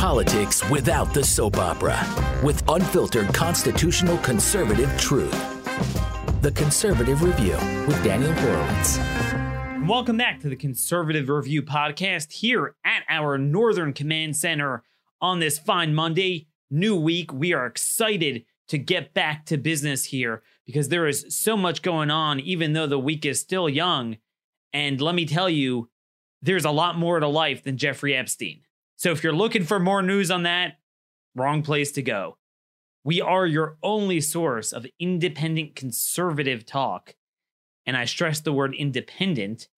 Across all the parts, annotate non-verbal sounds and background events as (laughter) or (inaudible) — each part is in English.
Politics without the soap opera, with unfiltered constitutional conservative truth. The Conservative Review with Daniel Horowitz. Welcome back to the Conservative Review podcast here at our Northern Command Center on this fine Monday. New week. We are excited to get back to business here because there is so much going on, even though the week is still young. And let me tell you, there's a lot more to life than Jeffrey Epstein. So if you're looking for more news on that, wrong place to go. We are your only source of independent conservative talk. And I stress the word independent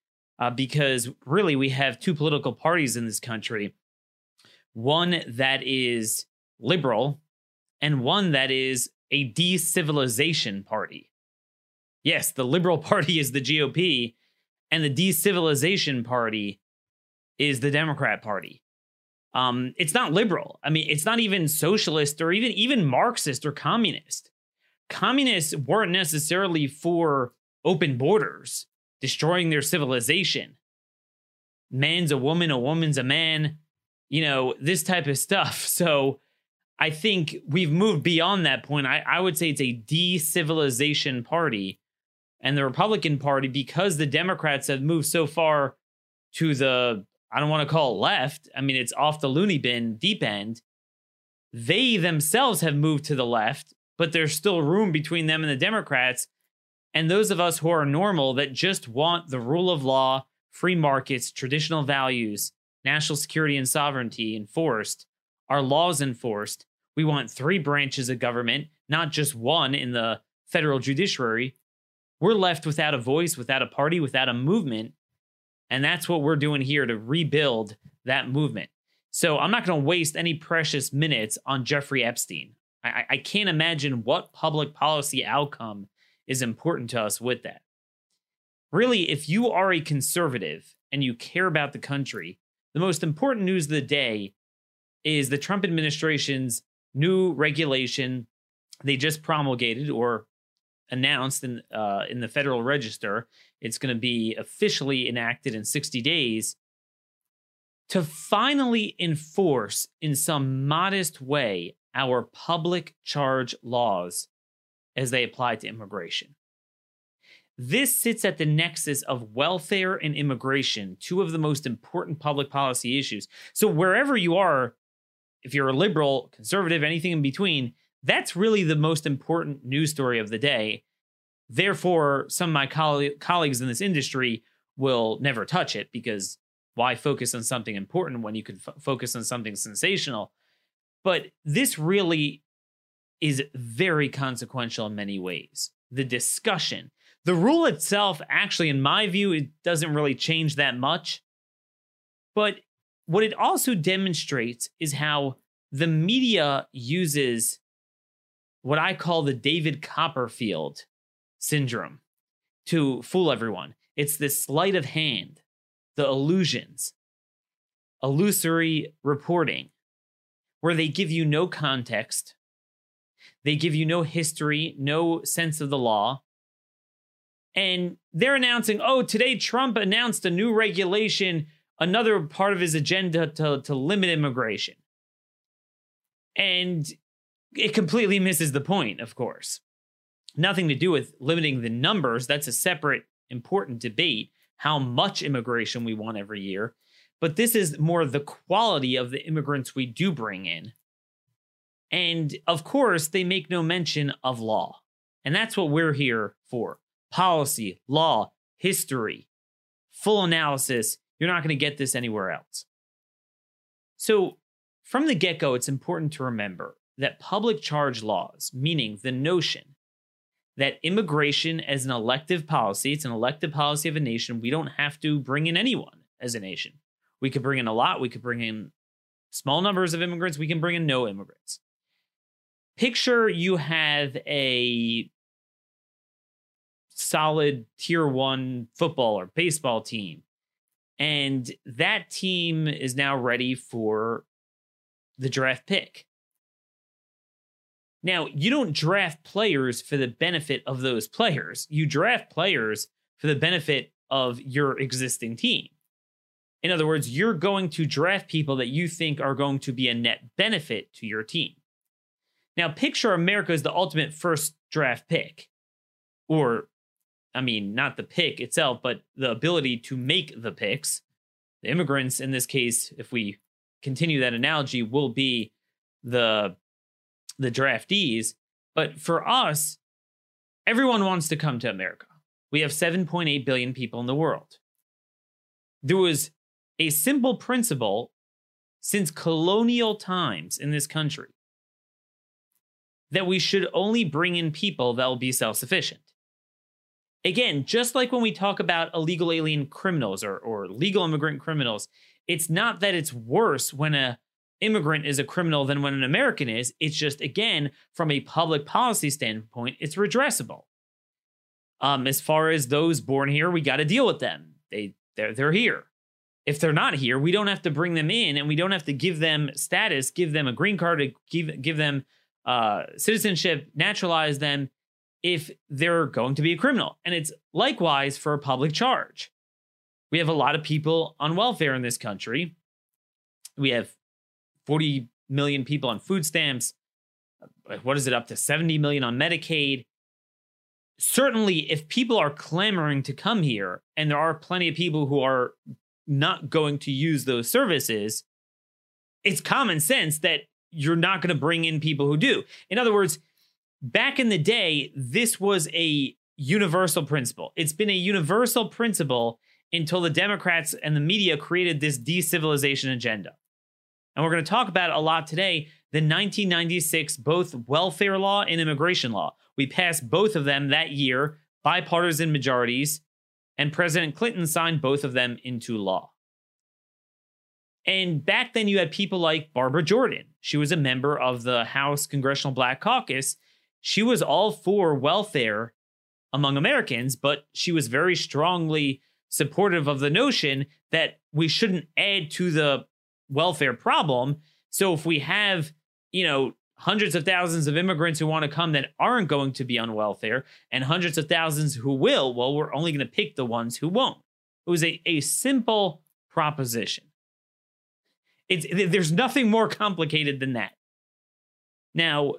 uh, because really we have two political parties in this country one that is liberal and one that is a decivilization party. Yes, the Liberal (laughs) Party is the GOP, and the Decivilization Party is the Democrat Party. Um, it's not liberal. I mean, it's not even socialist or even even Marxist or communist. Communists weren't necessarily for open borders, destroying their civilization. Man's a woman, a woman's a man, you know, this type of stuff. (laughs) So I think we've moved beyond that point. I, I would say it's a decivilization party. And the Republican Party, because the Democrats have moved so far to the, I don't want to call it left. I mean, it's off the loony bin deep end. They themselves have moved to the left, but there's still room between them and the Democrats. And those of us who are normal that just want the rule of law, free markets, traditional values, national security and sovereignty enforced, our laws enforced, we want three branches of government, not just one in the federal judiciary. We're left without a voice, without a party, without a movement. And that's what we're doing here to rebuild that movement. So I'm not going to waste any precious minutes on Jeffrey Epstein. I, I can't imagine what public policy outcome is important to us with that. Really, if you are a conservative and you care about the country, the most important news of the day is the Trump administration's new regulation they just promulgated or announced in uh, in the Federal Register. It's going to be officially enacted in 60 days to finally enforce in some modest way our public charge laws as they apply to immigration. This sits at the nexus of welfare and immigration, two of the most important public policy issues. So, wherever you are if you're a liberal, conservative, anything in between, that's really the most important news story of the day. Therefore, some of my coll- colleagues in this industry will never touch it because why focus on something important when you could f- focus on something sensational? But this really is very consequential in many ways. The discussion, the rule itself, actually, in my view, it doesn't really change that much. But what it also demonstrates is how the media uses what I call the David Copperfield syndrome to fool everyone. It's this sleight of hand, the illusions, illusory reporting, where they give you no context, they give you no history, no sense of the law. And they're announcing, oh, today Trump announced a new regulation another part of his agenda to, to limit immigration. And it completely misses the point, of course. Nothing to do with limiting the numbers. That's a separate, important debate how much immigration we want every year. But this is more the quality of the immigrants we do bring in. And of course, they make no mention of law. And that's what we're here for policy, law, history, full analysis, you're not going to get this anywhere else. So, from the get go, it's important to remember that public charge laws, meaning the notion that immigration as an elective policy, it's an elective policy of a nation, we don't have to bring in anyone as a nation. We could bring in a lot, we could bring in small numbers of immigrants, we can bring in no immigrants. Picture you have a solid tier one football or baseball team and that team is now ready for the draft pick. Now, you don't draft players for the benefit of those players. You draft players for the benefit of your existing team. In other words, you're going to draft people that you think are going to be a net benefit to your team. Now, picture America as the ultimate first draft pick, or I mean, not the pick itself, but the ability to make the picks. The immigrants, in this case, if we continue that analogy, will be the the draftees. But for us, everyone wants to come to America. We have 7.8 billion people in the world. There was a simple principle since colonial times in this country that we should only bring in people that will be self sufficient. Again, just like when we talk about illegal alien criminals or, or legal immigrant criminals, it's not that it's worse when a immigrant is a criminal than when an American is. It's just, again, from a public policy standpoint, it's redressable. Um, as far as those born here, we got to deal with them. They they're they're here. If they're not here, we don't have to bring them in, and we don't have to give them status, give them a green card, give give them uh, citizenship, naturalize them if they're going to be a criminal. And it's likewise for a public charge. We have a lot of people on welfare in this country. We have 40 million people on food stamps. What is it up to 70 million on Medicaid? Certainly, if people are clamoring to come here, and there are plenty of people who are not going to use those services, it's common sense that you're not going to bring in people who do. In other words, back in the day, this was a universal principle. It's been a universal principle until the Democrats and the media created this decivilization agenda. And we're going to talk about a lot today. The 1996 both welfare law and immigration law. We passed both of them that year, bipartisan majorities, and President Clinton signed both of them into law. And back then, you had people like Barbara Jordan. She was a member of the House Congressional Black Caucus. She was all for welfare among Americans, but she was very strongly supportive of the notion that we shouldn't add to the welfare problem. So if we have, you know, hundreds of thousands of immigrants who want to come that aren't going to be on welfare and hundreds of thousands who will, well, we're only going to pick the ones who won't. It was a, a simple proposition. It's there's nothing more complicated than that. Now,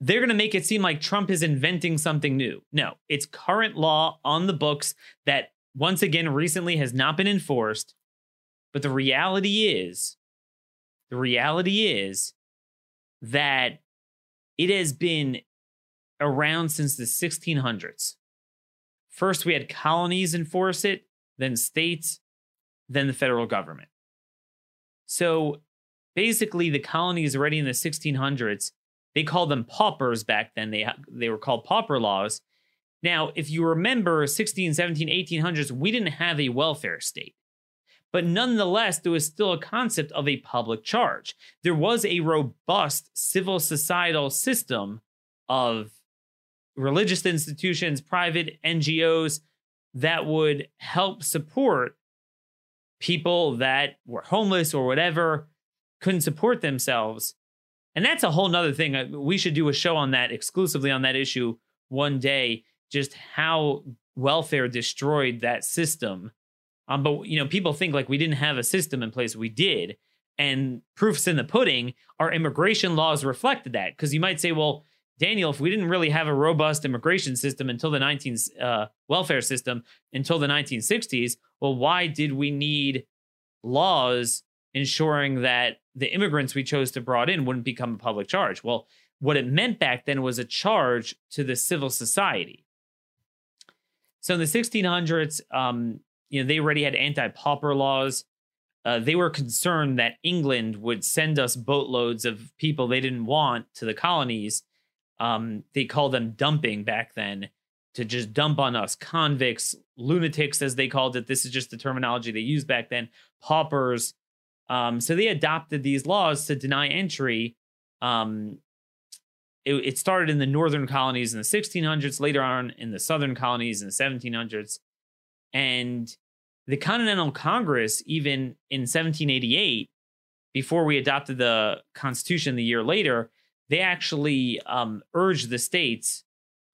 they're going to make it seem like Trump is inventing something new. No, it's current law on the books that once again recently has not been enforced. But the reality is, the reality is that it has been around since the 1600s. First, we had colonies enforce it, then states, then the federal government. So basically, the colonies already in the 1600s, they called them paupers back then. They, they were called pauper laws. Now, if you remember 16, 17, 1800s, we didn't have a welfare state. But nonetheless, there was still a concept of a public charge. There was a robust civil societal system of religious institutions, private NGOs that would help support people that were homeless or whatever couldn't support themselves. And that's a whole nother thing. Uh, we should do a show on that exclusively on that issue one day, just how welfare destroyed that system. Um, but you know, people think like we didn't have a system in place. We did. And proofs in the pudding, our immigration laws reflected that. Because you might say, well, Daniel, if we didn't really have a robust immigration system until the 19 uh, welfare system until the 1960s, well, why did we need laws ensuring that the immigrants we chose to brought in wouldn't become a public charge? Well, what it meant back then was a charge to the civil society. So in the 1600s, um, you know, they already had anti-pauper laws. Uh, they were concerned that England would send us boatloads of people they didn't want to the colonies um, they called them dumping back then to just dump on us convicts, lunatics, as they called it. This is just the terminology they used back then, paupers. Um, so they adopted these laws to deny entry. Um, it, it, started in the northern colonies in the 1600s, later on in the southern colonies in the 1700s. And the Continental Congress, even in 1788, before we adopted the Constitution the year later, they actually um, urged the states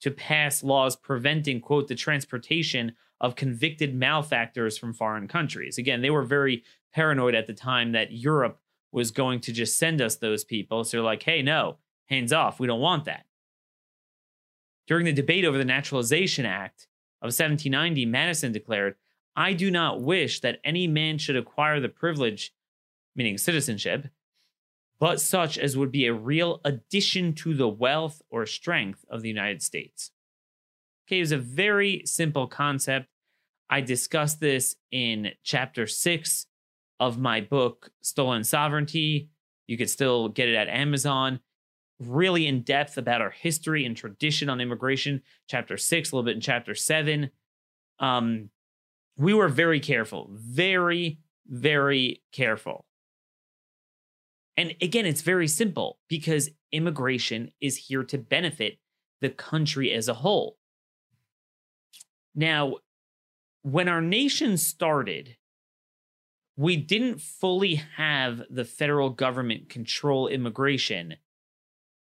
to pass laws preventing, quote, the transportation of convicted malefactors from foreign countries. Again, they were very paranoid at the time that Europe was going to just send us those people. So they're like, hey, no, hands off. We don't want that. During the debate over the Naturalization Act of 1790, Madison declared, I do not wish that any man should acquire the privilege, meaning citizenship, but such as would be a real addition to the wealth or strength of the United States. Okay, it was a very simple concept. I discussed this in chapter six of my book, Stolen Sovereignty. You could still get it at Amazon. Really in depth about our history and tradition on immigration, chapter six, a little bit in chapter seven. Um, we were very careful, very, very careful. And again, it's very simple because immigration is here to benefit the country as a whole. Now, when our nation started, we didn't fully have the federal government control immigration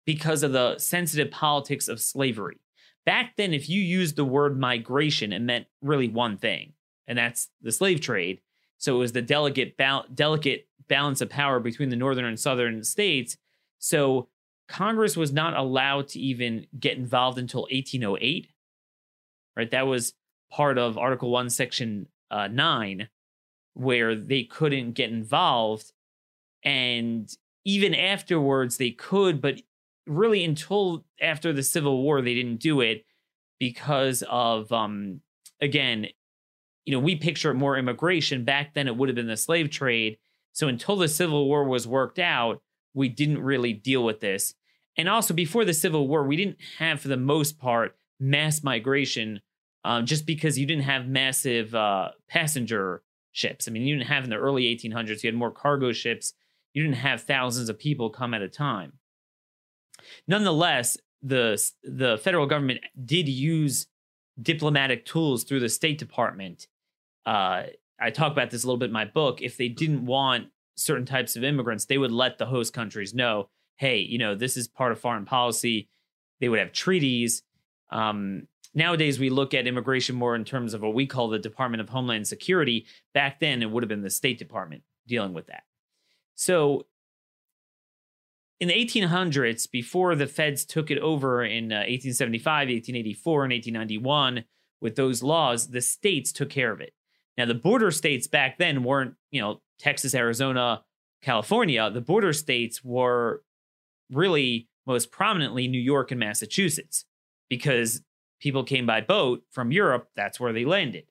because of the sensitive politics of slavery. Back then, if you used the word migration, it meant really one thing, and that's the slave trade. So it was the delicate, ba- delicate balance of power between the northern and southern states. So Congress was not allowed to even get involved until 1808. Right, that was part of Article One, Section uh, Nine where they couldn't get involved. And even afterwards, they could, but really until after the Civil War, they didn't do it because of, um, again, you know, we picture more immigration. Back then, it would have been the slave trade. So until the Civil War was worked out, we didn't really deal with this. And also, before the Civil War, we didn't have, for the most part, mass migration um, just because you didn't have massive uh, passenger ships. I mean, you didn't have in the early 1800s, you had more cargo ships. You didn't have thousands of people come at a time. Nonetheless, the, the federal government did use diplomatic tools through the State Department. Uh, I talk about this a little bit in my book. If they didn't want certain types of immigrants, they would let the host countries know, hey, you know, this is part of foreign policy. They would have treaties. Um, Nowadays, we look at immigration more in terms of what we call the Department of Homeland Security. Back then, it would have been the State Department dealing with that. So, in the 1800s, before the feds took it over in uh, 1875, 1884, and 1891, with those laws, the states took care of it. Now, the border states back then weren't, you know, Texas, Arizona, California. The border states were really most prominently New York and Massachusetts because people came by boat from Europe, that's where they landed.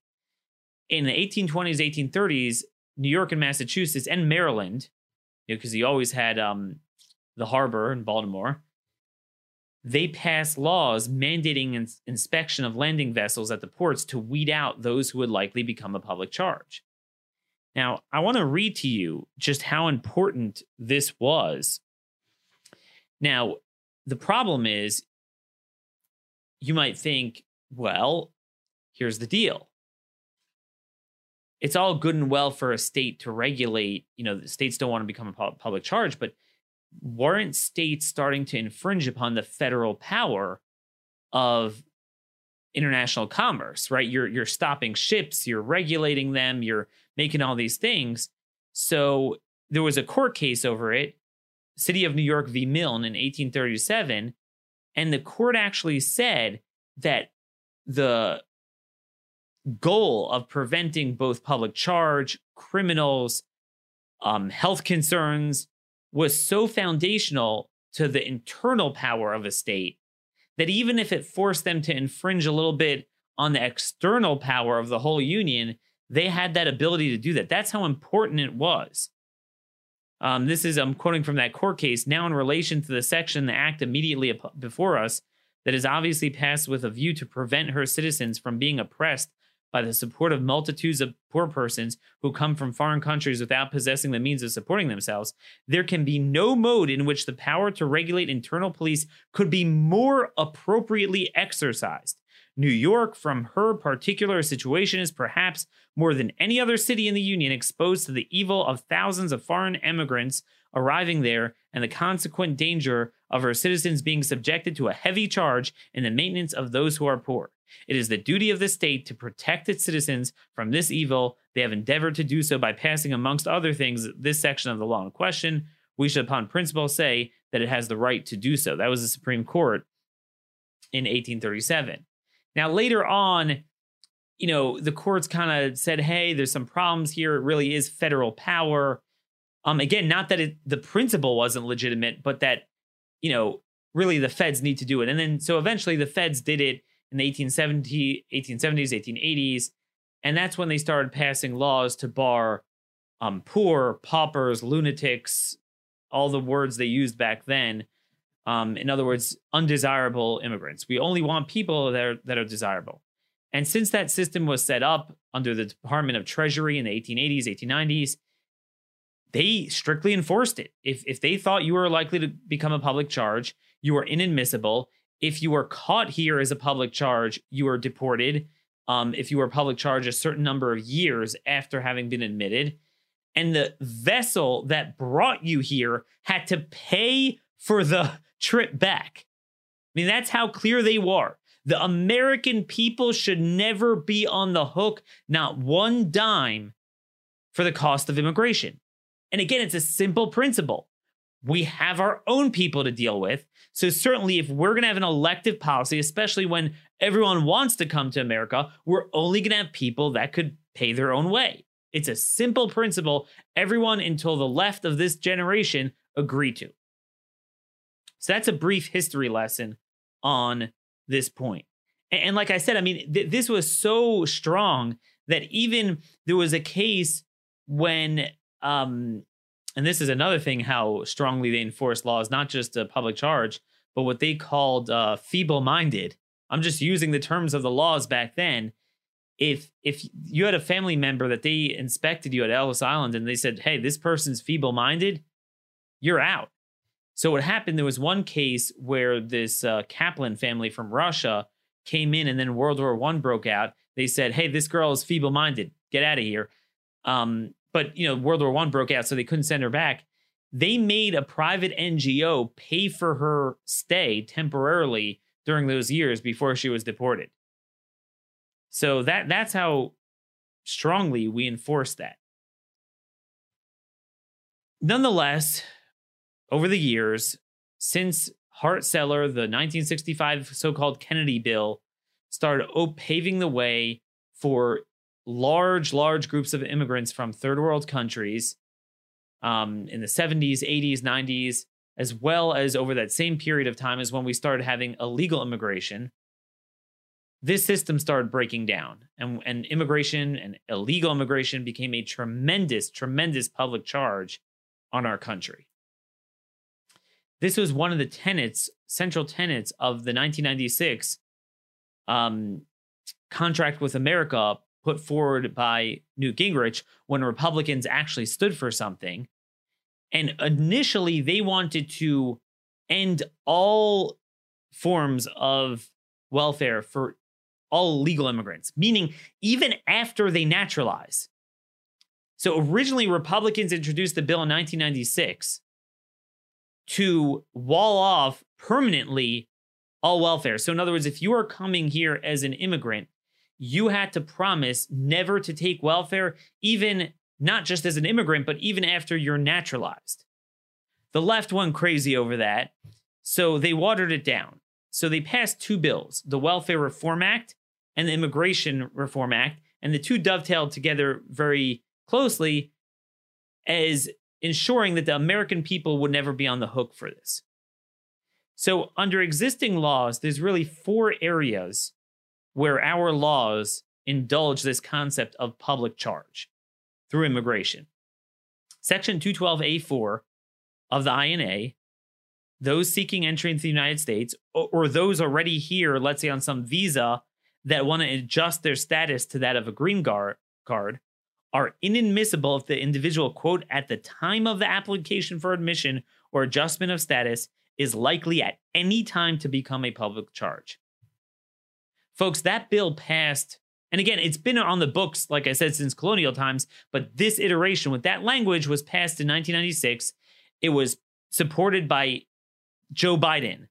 In the 1820s, 1830s, New York and Massachusetts and Maryland, because you, know, you always had um, the harbor in Baltimore, they passed laws mandating ins- inspection of landing vessels at the ports to weed out those who would likely become a public charge. Now, I want to read to you just how important this was. Now, the problem is you might think, well, here's the deal. It's all good and well for a state to regulate, you know, the states don't want to become a public charge, but weren't states starting to infringe upon the federal power of international commerce, right? You're you're stopping ships, you're regulating them, you're making all these things. So there was a court case over it, City of New York v. Milne in 1837, and the court actually said that the goal of preventing both public charge, criminals, um, health concerns was so foundational to the internal power of a state that even if it forced them to infringe a little bit on the external power of the whole union, they had that ability to do that. That's how important it was. Um, this is, I'm quoting from that court case. Now, in relation to the section, the act immediately before us that is obviously passed with a view to prevent her citizens from being oppressed by the support of multitudes of poor persons who come from foreign countries without possessing the means of supporting themselves, there can be no mode in which the power to regulate internal police could be more appropriately exercised. New York, from her particular situation, is perhaps more than any other city in the Union exposed to the evil of thousands of foreign emigrants arriving there and the consequent danger of her citizens being subjected to a heavy charge in the maintenance of those who are poor. It is the duty of the state to protect its citizens from this evil. They have endeavored to do so by passing, amongst other things, this section of the law in question. We should, upon principle, say that it has the right to do so. That was the Supreme Court in 1837. Now, later on, you know, the courts kind of said, hey, there's some problems here. It really is federal power. Um, again, not that it, the principle wasn't legitimate, but that, you know, really the feds need to do it. And then so eventually the feds did it in the 1870, 1870s, 1880s. And that's when they started passing laws to bar um, poor, paupers, lunatics, all the words they used back then. Um, in other words, undesirable immigrants. We only want people that are, that are desirable. And since that system was set up under the Department of Treasury in the 1880s, 1890s, they strictly enforced it. If, if they thought you were likely to become a public charge, you were inadmissible. If you were caught here as a public charge, you were deported. Um, if you were public charge a certain number of years after having been admitted. And the vessel that brought you here had to pay for the (laughs) trip back. I mean, that's how clear they were. The American people should never be on the hook, not one dime, for the cost of immigration. And again, it's a simple principle we have our own people to deal with. So, certainly, if we're going to have an elective policy, especially when everyone wants to come to America, we're only going to have people that could pay their own way. It's a simple principle everyone until the left of this generation agreed to. So, that's a brief history lesson on this point. And, like I said, I mean, th- this was so strong that even there was a case when um, and this is another thing how strongly they enforce laws, not just a public charge, but what they called uh, feeble minded. I'm just using the terms of the laws back then. If if you had a family member that they inspected you at Ellis Island and they said, "Hey, this person's feeble minded," you're out. So what happened? There was one case where this uh, Kaplan family from Russia came in, and then World War One broke out. They said, "Hey, this girl is feeble minded. Get out of here." Um, but you know World War One broke out, so they couldn't send her back. They made a private NGO pay for her stay temporarily during those years before she was deported. So that that's how strongly we enforce that. Nonetheless, over the years, since Hart-Celler, the 1965 so-called Kennedy bill, started paving the way for large, large groups of immigrants from third world countries um, in the 70s, 80s, 90s, as well as over that same period of time as when we started having illegal immigration. This system started breaking down, and, and immigration and illegal immigration became a tremendous, tremendous public charge on our country. This was one of the tenets, central tenets of the 1996 um, contract with America put forward by Newt Gingrich when Republicans actually stood for something. And initially, they wanted to end all forms of welfare for all legal immigrants, meaning even after they naturalize. So originally, Republicans introduced the bill in 1996 to wall off permanently all welfare. So, in other words, if you are coming here as an immigrant, you had to promise never to take welfare, even not just as an immigrant, but even after you're naturalized. The left went crazy over that, so they watered it down. So they passed two bills the Welfare Reform Act and the Immigration Reform Act, and the two dovetailed together very closely as ensuring that the American people would never be on the hook for this. So, under existing laws, there's really four areas where our laws indulge this concept of public charge through immigration. Section 212A4 of the INA, those seeking entry into the United States or, those already here, let's say on some visa, that want to adjust their status to that of a green card are inadmissible if the individual, quote, at the time of the application for admission or adjustment of status is likely at any time to become a public charge. Folks, that bill passed. And again, it's been on the books, like I said, since colonial times, but this iteration with that language was passed in 1996. It was supported by Joe Biden,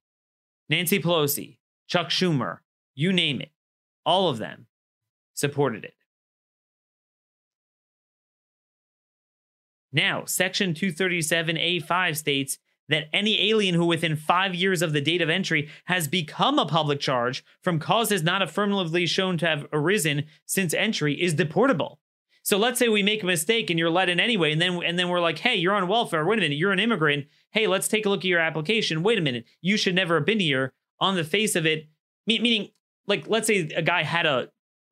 Nancy Pelosi, Chuck Schumer, you name it. All of them supported it. Now, Section 237A5 states that any alien who within five years of the date of entry has become a public charge from causes not affirmatively shown to have arisen since entry is deportable. So let's say we make a mistake and you're let in anyway, and then and then we're like, hey, you're on welfare. Wait a minute, you're an immigrant. Hey, let's take a look at your application. Wait a minute, you should never have been here. On the face of it, meaning like let's say a guy had a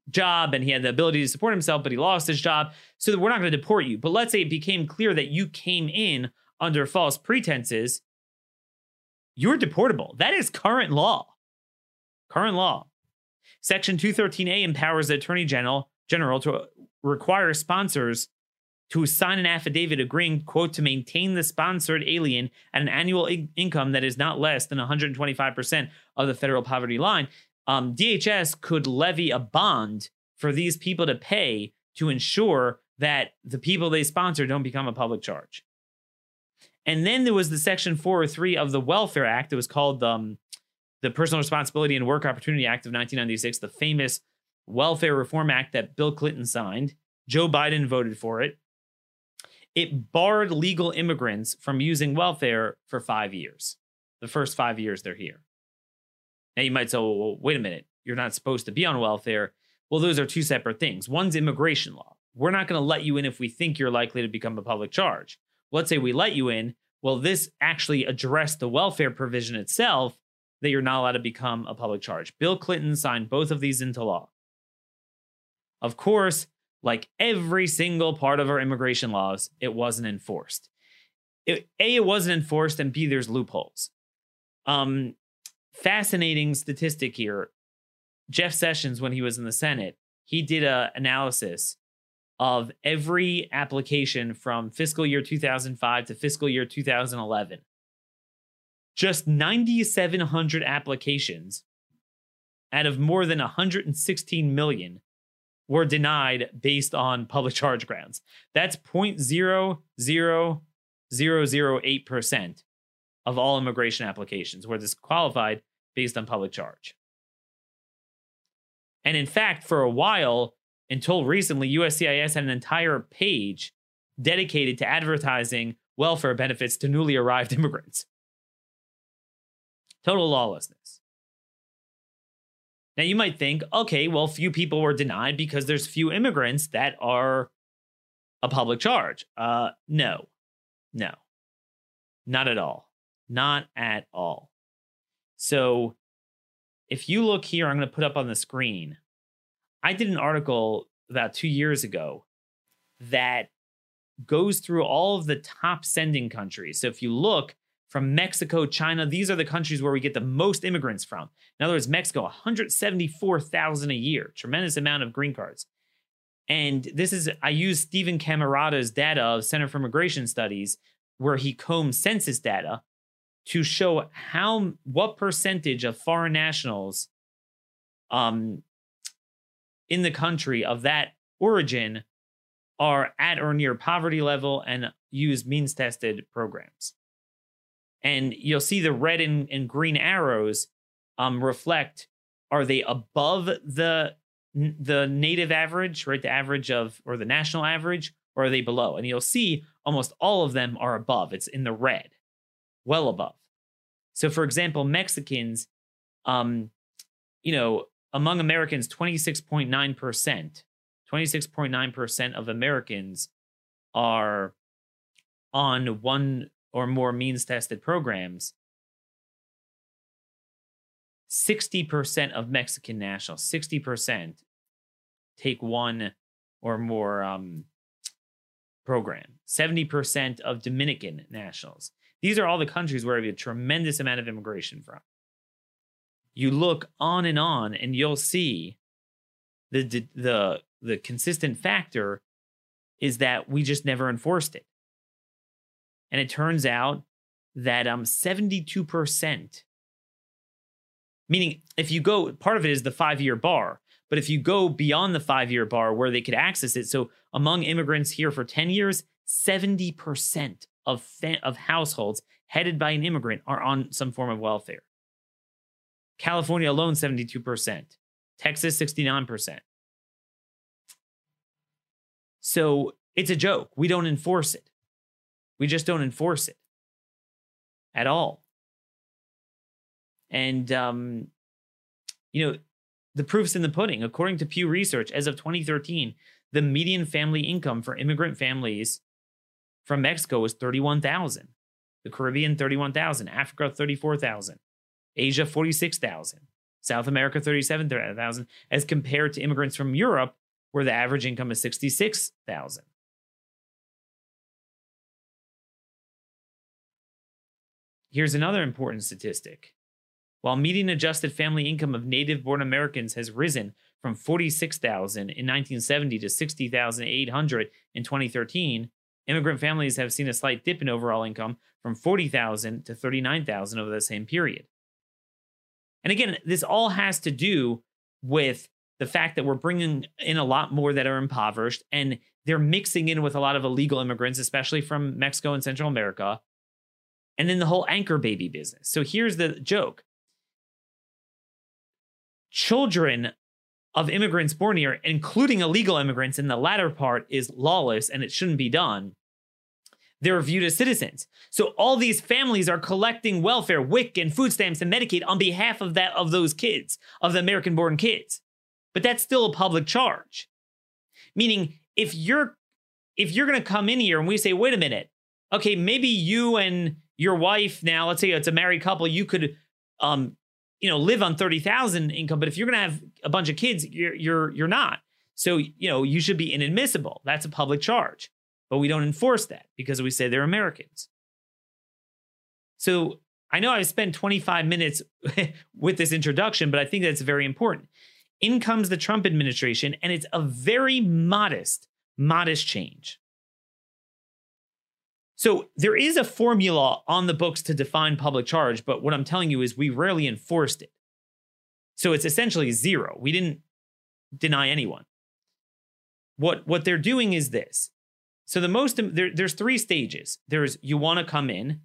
job and he had the ability to support himself, but he lost his job. So we're not going to deport you. But let's say it became clear that you came in under false pretenses, you're deportable. That is current law. Current law. Section 213A empowers the Attorney General, General to require sponsors to sign an affidavit agreeing, quote, to maintain the sponsored alien at an annual I- income that is not less than 125% of the federal poverty line. Um, DHS could levy a bond for these people to pay to ensure that the people they sponsor don't become a public charge. And then there was the Section 403 of the Welfare Act. It was called um, the Personal Responsibility and Work Opportunity Act of 1996, the famous Welfare Reform Act that Bill Clinton signed. Joe Biden voted for it. It barred legal immigrants from using welfare for five years, the first five years they're here. Now you might say, well, wait a minute, you're not supposed to be on welfare. Well, those are two separate things. One's immigration law. We're not going to let you in if we think you're likely to become a public charge. Let's say we let you in. Well, this actually addressed the welfare provision itself that you're not allowed to become a public charge. Bill Clinton signed both of these into law. Of course, like every single part of our immigration laws, it wasn't enforced. It, a, it wasn't enforced, and B, there's loopholes. Um, fascinating statistic here. Jeff Sessions, when he was in the Senate, he did a analysis of every application from fiscal year 2005 to fiscal year 2011. Just 9,700 applications out of more than 116 million were denied based on public charge grounds. That's 0.00008% of all immigration applications were disqualified based on public charge. And in fact, for a while, until recently, USCIS had an entire page dedicated to advertising welfare benefits to newly arrived (laughs) immigrants. Total lawlessness. Now, you might think, okay, well, few people were denied because there's few immigrants that are a public charge. Uh, no, no, not at all. Not at all. So, if you look here, I'm going to put up on the screen. I did an article about two years ago that goes through all of the top sending countries. So, if you look, from Mexico, China. These are the countries where we get the most immigrants from. In other words, Mexico, 174,000 a year, tremendous amount of green cards. And this is, I use Steven Camarota's data of Center for Immigration Studies, where he combs census data to show how, what percentage of foreign nationals um, in the country of that origin are at or near poverty level and use means tested programs. And you'll see the red and, and green arrows um, reflect are they above the the native average right? The average of or the national average or are they below? And you'll see almost all of them are above. It's in the red well above. So for example mexicans um you know among americans 26.9% 26.9% of americans are on one or more means tested programs, 60% of Mexican nationals, 60% take one or more um, program, 70% of Dominican nationals. These are all the countries where we have a tremendous amount of immigration from. You look on and on, and you'll see the, the, the, consistent factor is that we just never enforced it. And it turns out that um 72%, meaning if you go, part of it is the five year bar, but if you go beyond the five year bar where they could access it, so among immigrants here for 10 years, 70% of, of households headed by an immigrant are on some form of welfare. California alone, 72%. Texas 69%. So it's a joke. We don't enforce it. We just don't enforce it at all. And, um, you know, the proof's in the pudding. According to Pew Research, as of 2013, the median family income for immigrant families from Mexico was 31,000. The Caribbean 31,000, Africa 34,000, Asia 46,000, South America 37,000 as compared to immigrants from Europe where the average income is 66,000. Here's another important statistic. While median adjusted family income of native born Americans has risen from 46,000 in 1970 to 60,800 in 2013, immigrant families have seen a slight dip in overall income from 40,000 to 39,000 over the same period. And again, this all has to do with the fact that we're bringing in a lot more that are impoverished and they're mixing in with a lot of illegal immigrants, especially from Mexico and Central America. And then the whole anchor baby business. So here's the joke children of immigrants born here, including illegal immigrants in the latter part, is lawless and it shouldn't be done. They're viewed as citizens. So all these families are collecting welfare, WIC, and food stamps and Medicaid on behalf of that of those kids, of the American-born kids. But that's still a public charge. Meaning, if you're if you're going to come in here and we say, wait a minute, okay, maybe you and your wife now, let's say it's a married couple, you could um, you know, live on 30,000 income, but if you're going to have a bunch of kids, you're you're you're not. So, you know, you should be inadmissible. That's a public charge. But we don't enforce that because we say they're Americans. So, I know I've spent 25 minutes (laughs) with this introduction, but I think that's very important. In comes the Trump administration, and it's a very modest, modest change. So there is a formula on the books to define public charge, but what I'm telling you is we rarely enforced it. So it's essentially zero. We didn't deny anyone. What what they're doing is this. So the most there, there's three stages. There's you want to come in,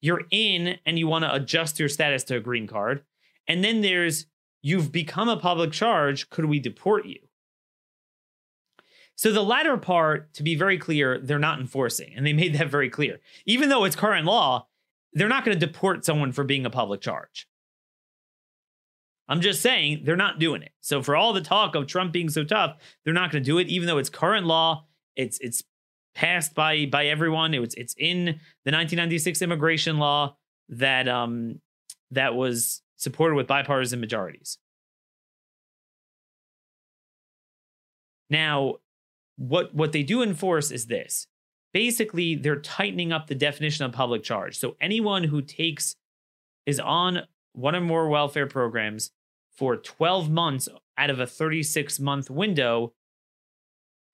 you're in, and you want to adjust your status to a green card, and then there's you've become a public charge. Could we deport you? So the latter part, to be very clear, they're not enforcing, and they made that very clear. Even though it's current law, they're not going to deport someone for being a public charge. I'm just saying they're not doing it. So for all the talk of Trump being so tough, they're not going to do it, even though it's current law. It's it's passed by by everyone. It was it's in the 1996 immigration law that um that was supported with bipartisan majorities. Now, what what they do enforce is this. Basically, they're tightening up the definition of public charge. So anyone who takes is on one or more welfare programs for 12 months out of a 36 month window,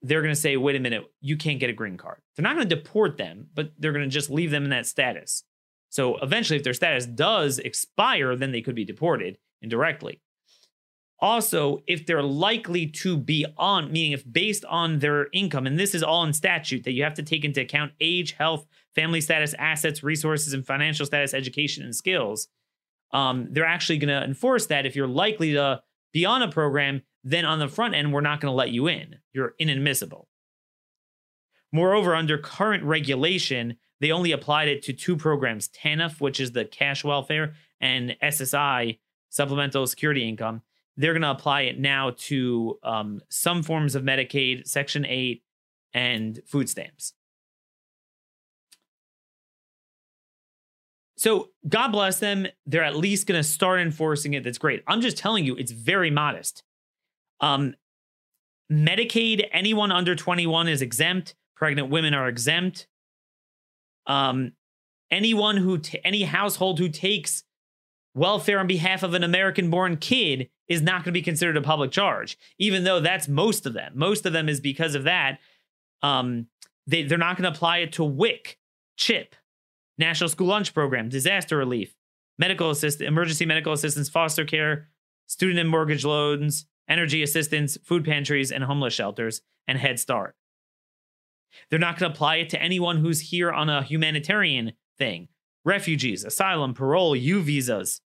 they're going to say, wait a minute, you can't get a green card. They're not going to deport them, but they're going to just leave them in that status. So eventually, if their status does expire, then they could be deported indirectly. Also, if they're likely to be on, meaning if based on their income, and this is all in statute that you have to take into account age, health, family status, assets, resources, and financial status, education, and skills, um, they're actually going to enforce that. If you're likely to be on a program, then on the front end, we're not going to let you in. You're inadmissible. Moreover, under current regulation, they only applied it to two programs TANF, which is the cash welfare, and SSI, supplemental security income they're going to apply it now to um, some forms of Medicaid, Section 8, and food stamps. So, God bless them. They're at least going to start enforcing it. That's great. I'm just telling you, it's very modest. Um, Medicaid, anyone under 21 is exempt. Pregnant women are exempt. Um, anyone who, t- any household who takes welfare on behalf of an American born kid is not going to be considered a public charge, even though that's most of them. Most of them is because of that. Um, they, they're not going to apply it to WIC, CHIP, National School Lunch Program, disaster relief, medical assist, emergency medical assistance, foster care, student and mortgage loans, energy assistance, food pantries, and homeless shelters, and Head Start. They're not going to apply it to anyone who's here on a humanitarian thing refugees, asylum, parole, U visas,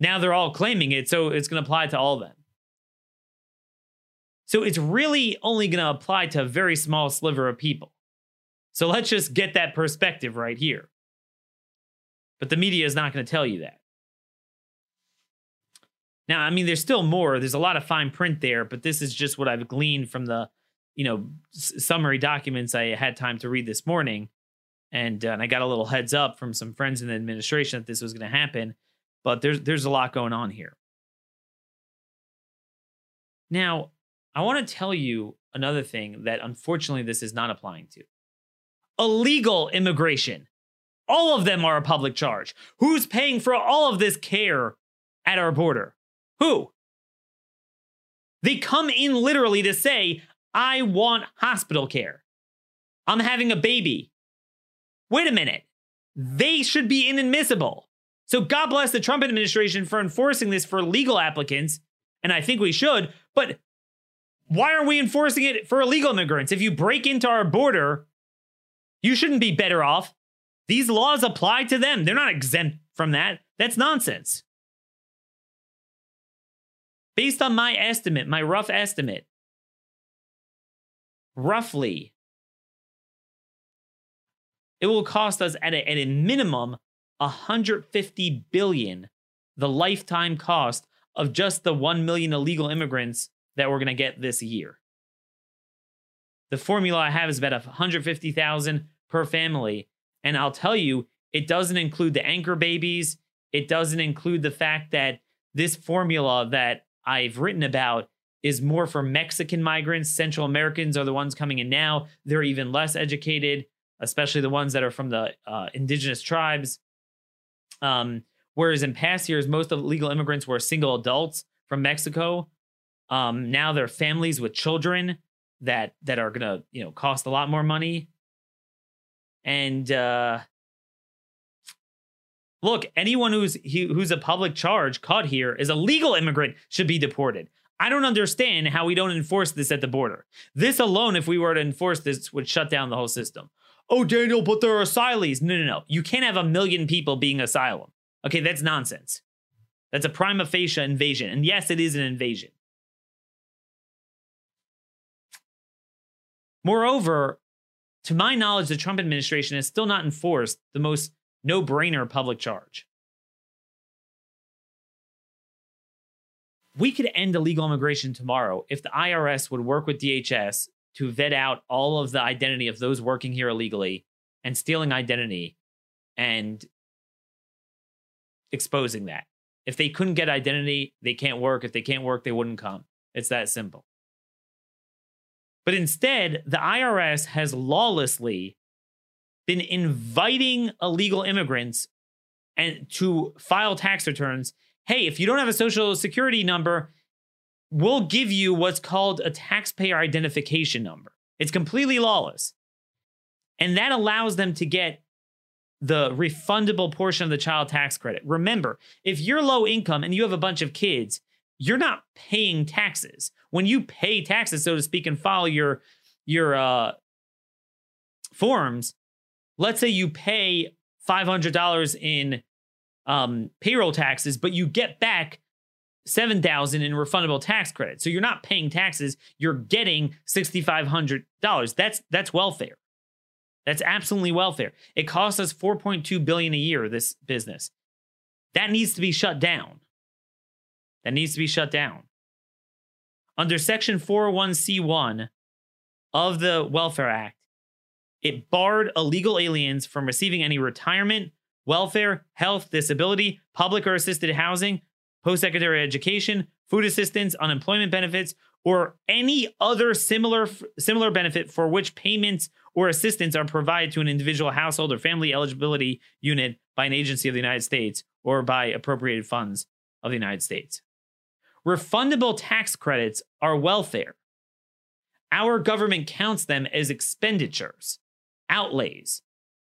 Now they're all claiming it, so it's going to apply to all of them. So it's really only going to apply to a very small sliver of people. So let's just get that perspective right here. But the media is not going to tell you that. Now, I mean, there's still more. There's a lot of fine print there, but this is just what I've gleaned from the, you know, s- summary documents I had time to read this morning, and, uh, and I got a little heads up from some friends in the administration that this was going to happen. But there's there's a lot going on here. Now, I want to tell you another thing that unfortunately this is not applying to. Illegal immigration. All of them are a public charge. Who's paying for all of this care at our border? Who? They come in literally to say, I want hospital care. I'm having a baby. Wait a minute. They should be inadmissible. So God bless the Trump administration for enforcing this for legal applicants. And I think we should. But why aren't we enforcing it for illegal immigrants? If you break into our border, you shouldn't be better off. These laws apply to them. They're not exempt from that. That's nonsense. Based on my estimate, my rough estimate, roughly, it will cost us at a, at a minimum 150 billion the lifetime cost of just the 1 million illegal immigrants that we're going to get this year. The formula I have is about 150,000 per family, and I'll tell you, it doesn't include the anchor babies. It doesn't include the fact that this formula that I've written about is more for Mexican migrants. Central Americans are the ones coming in now. They're even less educated, especially the ones that are from the uh, indigenous tribes. Um, whereas in past years, most of the legal immigrants were single adults from Mexico. Um, now they're families with children that that are gonna you know cost a lot more money. And uh, look, anyone who's who's a public charge caught here is a legal immigrant should be deported. I don't understand how we don't enforce this at the border. This alone, if we were to enforce this, would shut down the whole system. Oh, Daniel, but there are asylees. No, no, no. You can't have a million people being asylum. Okay, that's nonsense. That's a prima facie invasion. And yes, it is an invasion. Moreover, to my knowledge, the Trump administration has still not enforced the most no brainer public charge. We could end illegal immigration tomorrow if the IRS would work with DHS to vet out all of the identity of those working here illegally and stealing identity and exposing that. If they couldn't get identity, they can't work. If they can't work, they wouldn't come. It's that simple. But instead, the IRS has lawlessly been inviting illegal immigrants and to file tax returns. Hey, if you don't have a social security number, we'll give you what's called a taxpayer identification number. It's completely lawless. And that allows them to get the refundable portion of the child tax credit. Remember, if you're low income and you have a bunch of kids, you're not paying taxes. When you pay taxes, so to speak, and file your your uh, forms, let's say you pay five hundred dollars in um, payroll taxes, but you get back $7,000 in refundable tax credit. So you're not paying taxes; you're getting sixty five hundred dollars. That's that's welfare. That's absolutely welfare. It costs us 4.2 billion a year this business. That needs to be shut down. That needs to be shut down. Under section 401c1 of the Welfare Act, it barred illegal aliens from receiving any retirement, welfare, health, disability, public or assisted housing, post-secondary education, food assistance, unemployment benefits, or any other similar similar benefit for which payments or assistance are provided to an individual household or family eligibility unit by an agency of the United States or by appropriated funds of the United States. Refundable tax credits are welfare. Our government counts them as expenditures, outlays,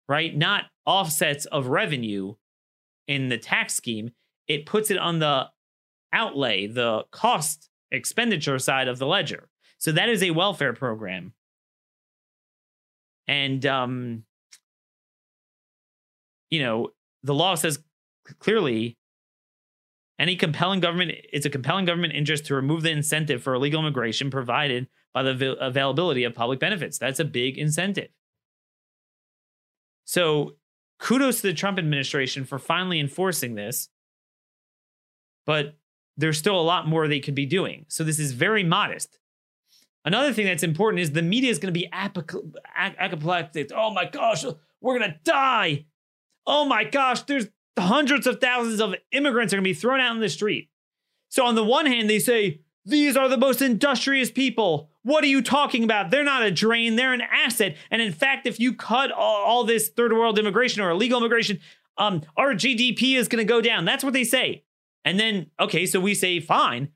right? Not offsets of revenue in the tax scheme. It puts it on the outlay, the cost expenditure side of the ledger. So that is a welfare program. And um you know, the law says clearly Any compelling government, it's a compelling government interest to remove the incentive for illegal immigration provided by the availability of public benefits. That's a big incentive. So kudos to the Trump administration for finally enforcing this. But there's still a lot more they could be doing. So this is very modest. Another thing that's important is the media is going to be apoplectic. Oh my gosh, we're going to die. Oh my gosh, there's hundreds of thousands of immigrants are going to be thrown out in the street. So on the one hand, they say, these are the most industrious people. What are you talking about? They're not a drain, they're an asset. And in fact, if you cut all, all this third world immigration or illegal immigration, um, our GDP is going to go down. That's what they say. And then, okay, so we say, fine.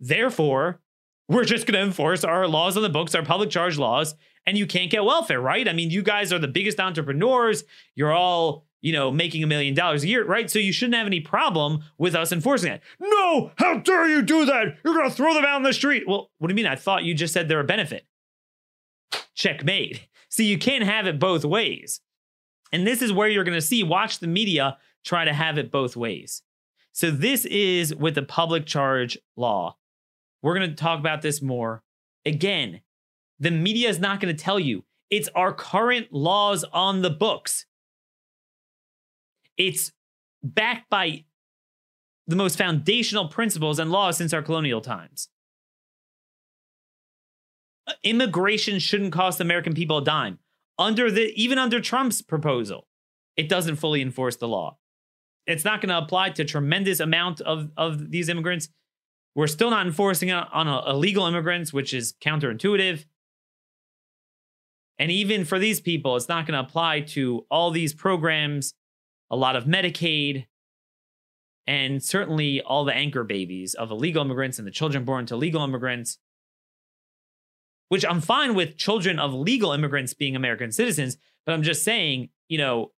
Therefore, we're just going to enforce our laws on the books, our public charge laws, and you can't get welfare, right? I mean, you guys are the biggest entrepreneurs. You're all, you know, making a million dollars a year, right? So you shouldn't have any problem with us enforcing it. No, how dare you do that? You're going to throw them out in the street. Well, what do you mean? I thought you just said they're a benefit. Checkmate. See, you can't have it both ways. And this is where you're going to see, watch the media try to have it both ways. So this is with the public charge law. We're going to talk about this more. Again, the media is not going to tell you. It's our current laws on the books. It's backed by the most foundational principles and laws since our colonial times. Immigration shouldn't cost the American people a dime. Under the even under Trump's proposal, it doesn't fully enforce the law. It's not going to apply to tremendous amount of, of these immigrants. We're still not enforcing it on illegal immigrants, which is counterintuitive. And even for these people, it's not going to apply to all these programs, a lot of Medicaid, and certainly all the anchor babies of illegal immigrants and the children born to legal immigrants. Which I'm fine with children of legal immigrants being American citizens, but I'm just saying, you know,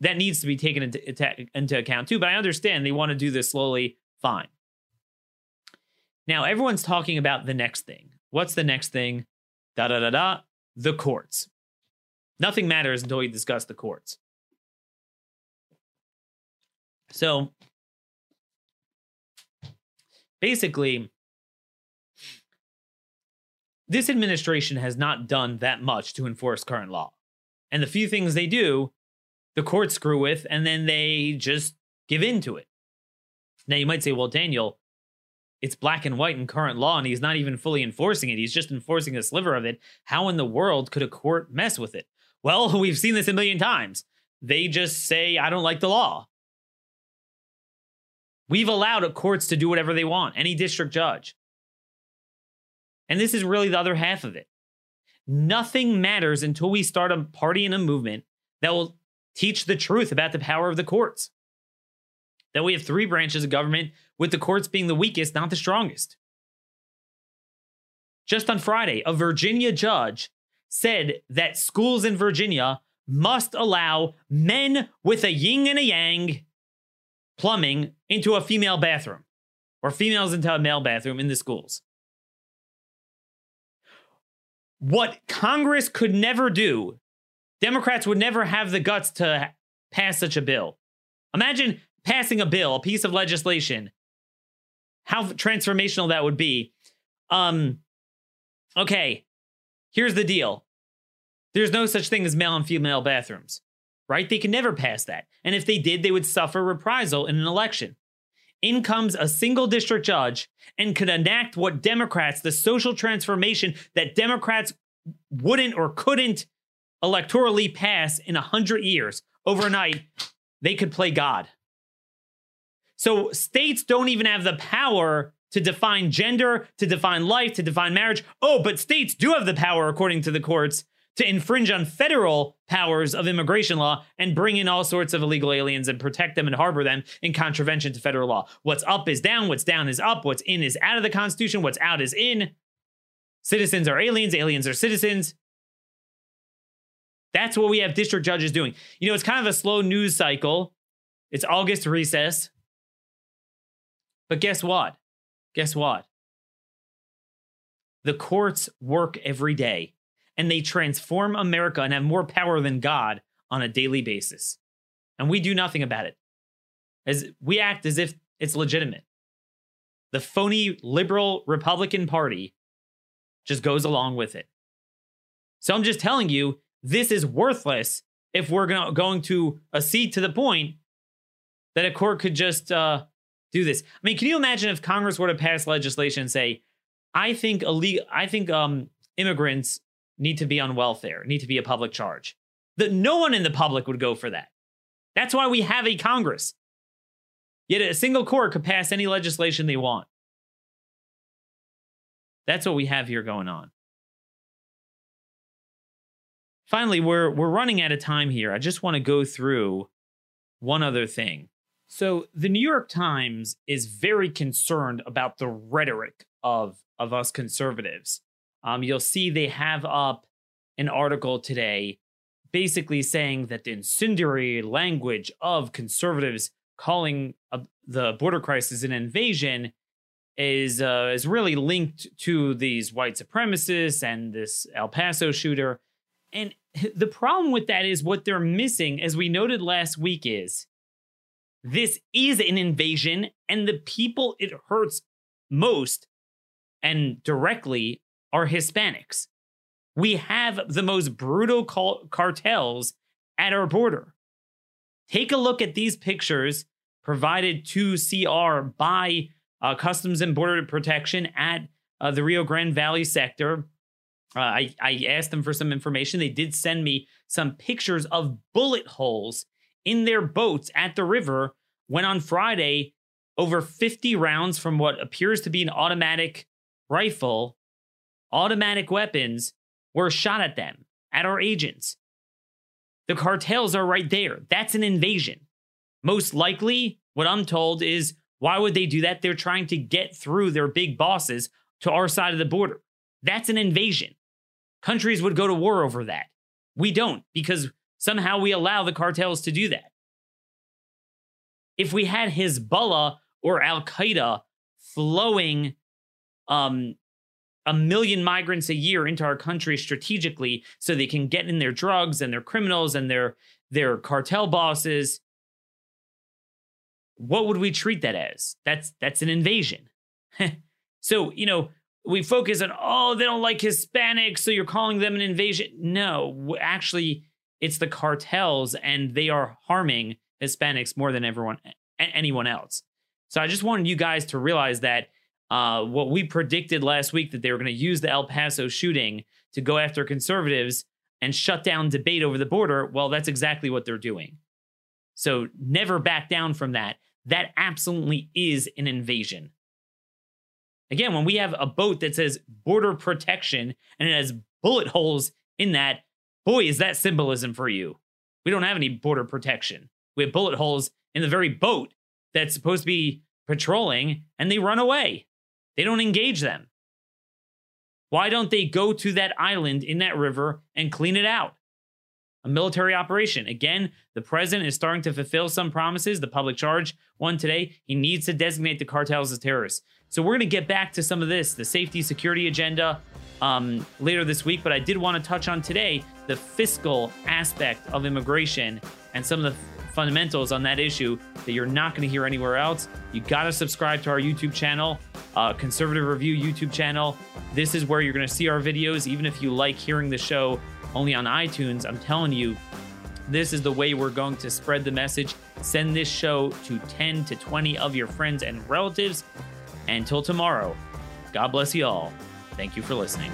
that needs to be taken into, into account too. But I understand they want to do this slowly. Fine. Now, everyone's talking about the next thing. What's the next thing? Da da da da. The courts. Nothing matters until we discuss the courts. So, basically, this administration has not done that much to enforce current law. And the few things they do the courts screw with, and then they just give in to it. Now, you might say, well, Daniel, it's black and white in current law, and he's not even fully enforcing it. He's just enforcing a sliver of it. How in the world could a court mess with it? Well, (laughs) we've seen this a million times. They just say, I don't like the law. We've allowed courts to do whatever they want, any district judge. And this is really the other half of it. Nothing matters until we start a party and a movement that will teach the truth about the power of the courts. That we have three branches of government, with the courts being the weakest, not the strongest. Just on Friday, a Virginia judge said that schools in Virginia must allow men with a yin and a yang plumbing into a female bathroom or females into a male bathroom in the schools. What Congress could never do Democrats would never have the guts to pass such a bill. Imagine passing a bill, a piece of legislation, how transformational that would be. Um, okay, here's the deal there's no such thing as male and female bathrooms, right? They can never pass that. And if they did, they would suffer reprisal in an election. In comes a single district judge and could enact what Democrats, the social transformation that Democrats wouldn't or couldn't electorally pass in a hundred years overnight, they could play God. So states don't even have the power to define gender, to define life, to define marriage. Oh, but states do have the power, according to the courts, to infringe on federal powers of immigration law and bring in all sorts of illegal aliens and protect them and harbor them in contravention to federal law. What's up is down, what's down is up, what's in is out of the Constitution, what's out is in. Citizens are aliens, aliens are citizens. That's what we have district judges doing. You know, it's kind of a slow news cycle. It's August recess. But guess what? Guess what? The courts work every day and they transform America and have more power than God on a daily basis. And we do nothing about it. as we act as if it's legitimate. The phony liberal Republican Party just goes along with it. So I'm just telling you, this is worthless if we're gonna, going to accede to the point that a court could just uh, do this. I mean, can you imagine if Congress were to pass legislation and say, I think illegal, I think um, immigrants need to be on welfare, need to be a public charge. That no one in the public would go for that. That's why we have a Congress. Yet a single court could pass any legislation they want. That's what we have here going on. Finally, we're we're running out of time here. I just want to go through one other thing. So, the New York Times is very concerned about the rhetoric of of us conservatives. Um, you'll see they have up an article today basically saying that the incendiary language of conservatives calling a, the border crisis an invasion is uh, is really linked to these white supremacists and this El Paso shooter. And (laughs) the problem with that is what they're missing, as we noted last week, is this is an invasion, and the people it hurts most and directly are Hispanics. We have the most brutal cartels at our border. Take a look at these pictures provided to CR by uh, Customs and Border Protection at uh, the Rio Grande Valley sector. Uh, I, I asked them for some information. They did send me some pictures of bullet holes in their boats at the river when on Friday, over 50 rounds from what appears to be an automatic rifle, automatic weapons were shot at them, at our agents. The cartels are right there. That's an invasion. Most likely, what I'm told is why would they do that? They're trying to get through their big bosses to our side of the border. That's an invasion. Countries would go to war over that. We don't because somehow we allow the cartels to do that. If we had Hezbollah or Al Qaeda flowing um, a million migrants a year into our country strategically so they can get in their drugs and their criminals and their their cartel bosses. What would we treat that as? That's that's an invasion. (laughs) So you know we focus on oh they don't like hispanics so you're calling them an invasion. No actually it's the cartels and they are harming hispanics more than everyone anyone else. So i just wanted you guys to realize that uh, what we predicted last week that they were going to use the El Paso shooting to go after conservatives and shut down debate over the border, well, that's exactly what they're doing. So never back down from that. That absolutely is an invasion. Again, when we have a boat that says border protection and it has bullet holes in that, boy, is that symbolism for you. We don't have any border protection. We have bullet holes in the very boat that's supposed to be patrolling and they run away. They don't engage them. Why don't they go to that island in that river and clean it out? A military operation. Again, the president is starting to fulfill some promises. The public charge one today, he needs to designate the cartels as terrorists. So we're going to get back to some of this, the safety security agenda um, later this week. But I did want to touch on today the fiscal aspect of immigration and some of the fundamentals on that issue that you're not going to hear anywhere else. You got to subscribe to our YouTube channel, uh, Conservative Review YouTube channel. This is where you're going to see our videos. Even if you like hearing the show only on iTunes, I'm telling you, this is the way we're going to spread the message. Send this show to 10 to 20 of your friends and relatives. Until tomorrow, God bless you all. Thank you for listening.